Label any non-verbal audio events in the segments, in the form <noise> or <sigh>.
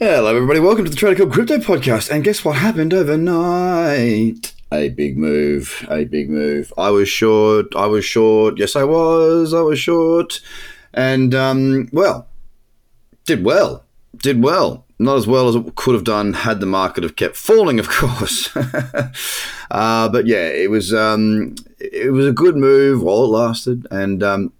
Hello, everybody. Welcome to the Trader Cobb Crypto Podcast. And guess what happened overnight? A big move. A big move. I was short. I was short. Yes, I was. I was short. And, um, well, did well. Did well. Not as well as it could have done had the market have kept falling, of course. <laughs> uh, but yeah, it was um, it was a good move while it lasted, and um,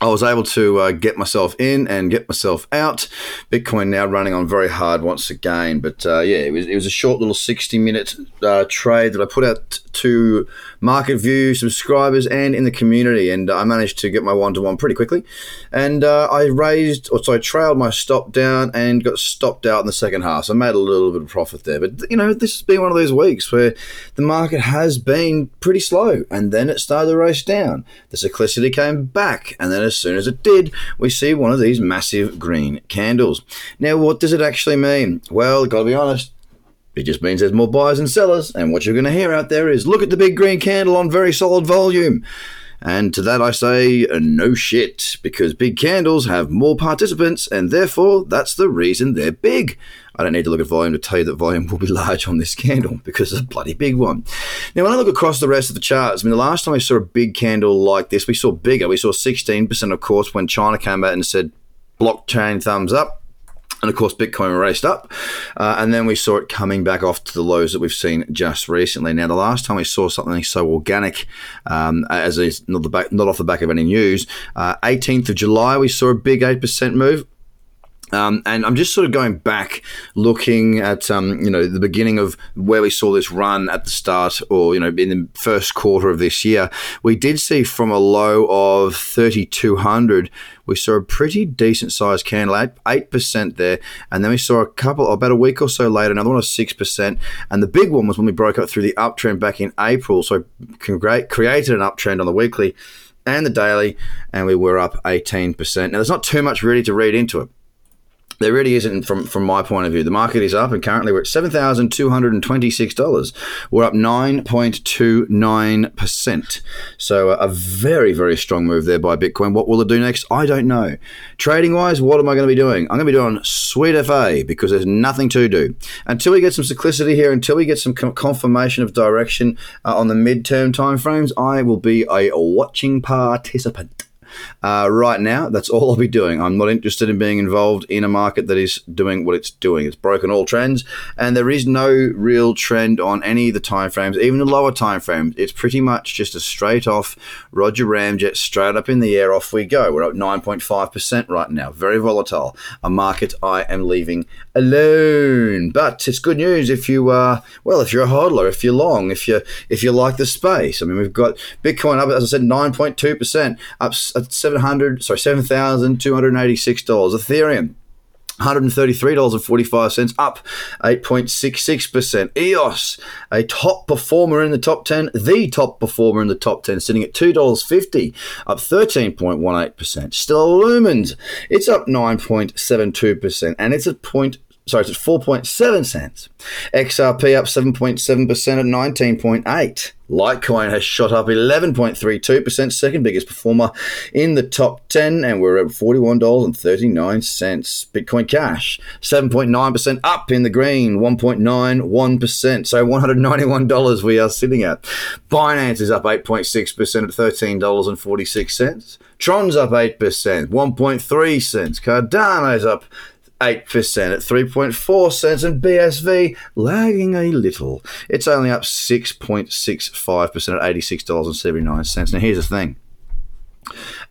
I was able to uh, get myself in and get myself out. Bitcoin now running on very hard once again, but uh, yeah, it was it was a short little sixty minute uh, trade that I put out to Market View subscribers and in the community, and I managed to get my one to one pretty quickly. And uh, I raised, or so I trailed my stop down and got stopped out in the second half. So I made a little bit of profit there, but you know this has been one of those weeks where the market has been pretty slow, and then it started to race down. The cyclicity came back, and then as soon as it did, we see one of these massive green candles. Now, what does it actually mean? Well, gotta be honest, it just means there's more buyers and sellers, and what you're going to hear out there is look at the big green candle on very solid volume. And to that I say, no shit, because big candles have more participants, and therefore that's the reason they're big. I don't need to look at volume to tell you that volume will be <laughs> large on this candle because it's a bloody big one. Now, when I look across the rest of the charts, I mean, the last time we saw a big candle like this, we saw bigger. We saw 16%, of course, when China came out and said blockchain thumbs up. And of course, Bitcoin raced up, uh, and then we saw it coming back off to the lows that we've seen just recently. Now, the last time we saw something so organic, um, as is not, back, not off the back of any news, uh, 18th of July, we saw a big 8% move. Um, and I'm just sort of going back, looking at um, you know the beginning of where we saw this run at the start, or you know in the first quarter of this year. We did see from a low of 3,200, we saw a pretty decent sized candle, eight percent there, and then we saw a couple about a week or so later, another one of six percent, and the big one was when we broke up through the uptrend back in April. So created an uptrend on the weekly and the daily, and we were up 18%. Now, there's not too much really to read into it there really isn't from from my point of view. The market is up, and currently we're at seven thousand two hundred and twenty six dollars. We're up nine point two nine percent. So a very very strong move there by Bitcoin. What will it do next? I don't know. Trading wise, what am I going to be doing? I'm going to be doing sweet FA because there's nothing to do until we get some cyclicity here. Until we get some confirmation of direction uh, on the midterm timeframes, I will be a watching participant. Uh, right now, that's all I'll be doing. I'm not interested in being involved in a market that is doing what it's doing. It's broken all trends, and there is no real trend on any of the timeframes, even the lower timeframes. It's pretty much just a straight off Roger Ramjet, straight up in the air, off we go. We're up 9.5% right now. Very volatile. A market I am leaving alone. But it's good news if you are, well, if you're a hodler, if you're long, if you if you like the space. I mean, we've got Bitcoin up, as I said, 9.2%, up Uh, seven hundred, sorry, seven thousand two hundred eighty six dollars. Ethereum. $133.45, up 8.66%. EOS, a top performer in the top 10, the top performer in the top 10, sitting at $2.50, up 13.18%. Stellar Lumens, it's up 9.72%, and it's at point sorry, it's at 4.7 cents. XRP up 7.7% at 19.8. Litecoin has shot up 11.32%, second biggest performer in the top 10, and we're at $41.39. Bitcoin Cash, 7.9% up in the green, 1.91%. So $191 we are sitting at. Binance is up 8.6% at $13.46. Tron's up 8%, 1.3 cents. Cardano's up 8% at 3.4 cents and BSV lagging a little. It's only up 6.65% at $86.79. Now, here's the thing.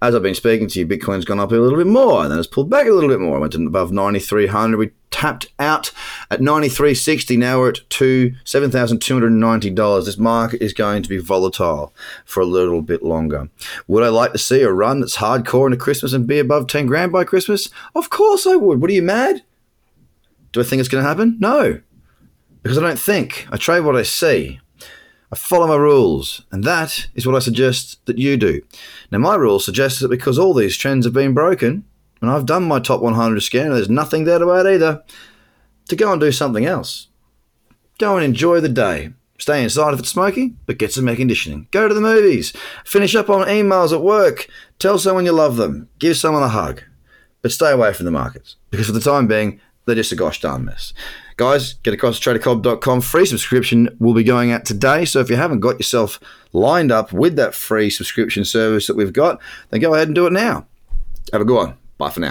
As I've been speaking to you, Bitcoin's gone up a little bit more and then it's pulled back a little bit more. I went above 9,300. We tapped out at 93.60. Now we're at two $7,290. This market is going to be volatile for a little bit longer. Would I like to see a run that's hardcore into Christmas and be above 10 grand by Christmas? Of course I would. What are you mad? Do I think it's going to happen? No. Because I don't think. I trade what I see. I follow my rules, and that is what I suggest that you do. Now, my rule suggests that because all these trends have been broken, and I've done my top 100 scan, and there's nothing there to add either, to go and do something else. Go and enjoy the day. Stay inside if it's smoky, but get some air conditioning. Go to the movies. Finish up on emails at work. Tell someone you love them. Give someone a hug. But stay away from the markets, because for the time being, they're just a gosh darn mess. Guys, get across to tradercobb.com. Free subscription will be going out today. So if you haven't got yourself lined up with that free subscription service that we've got, then go ahead and do it now. Have a good one. Bye for now.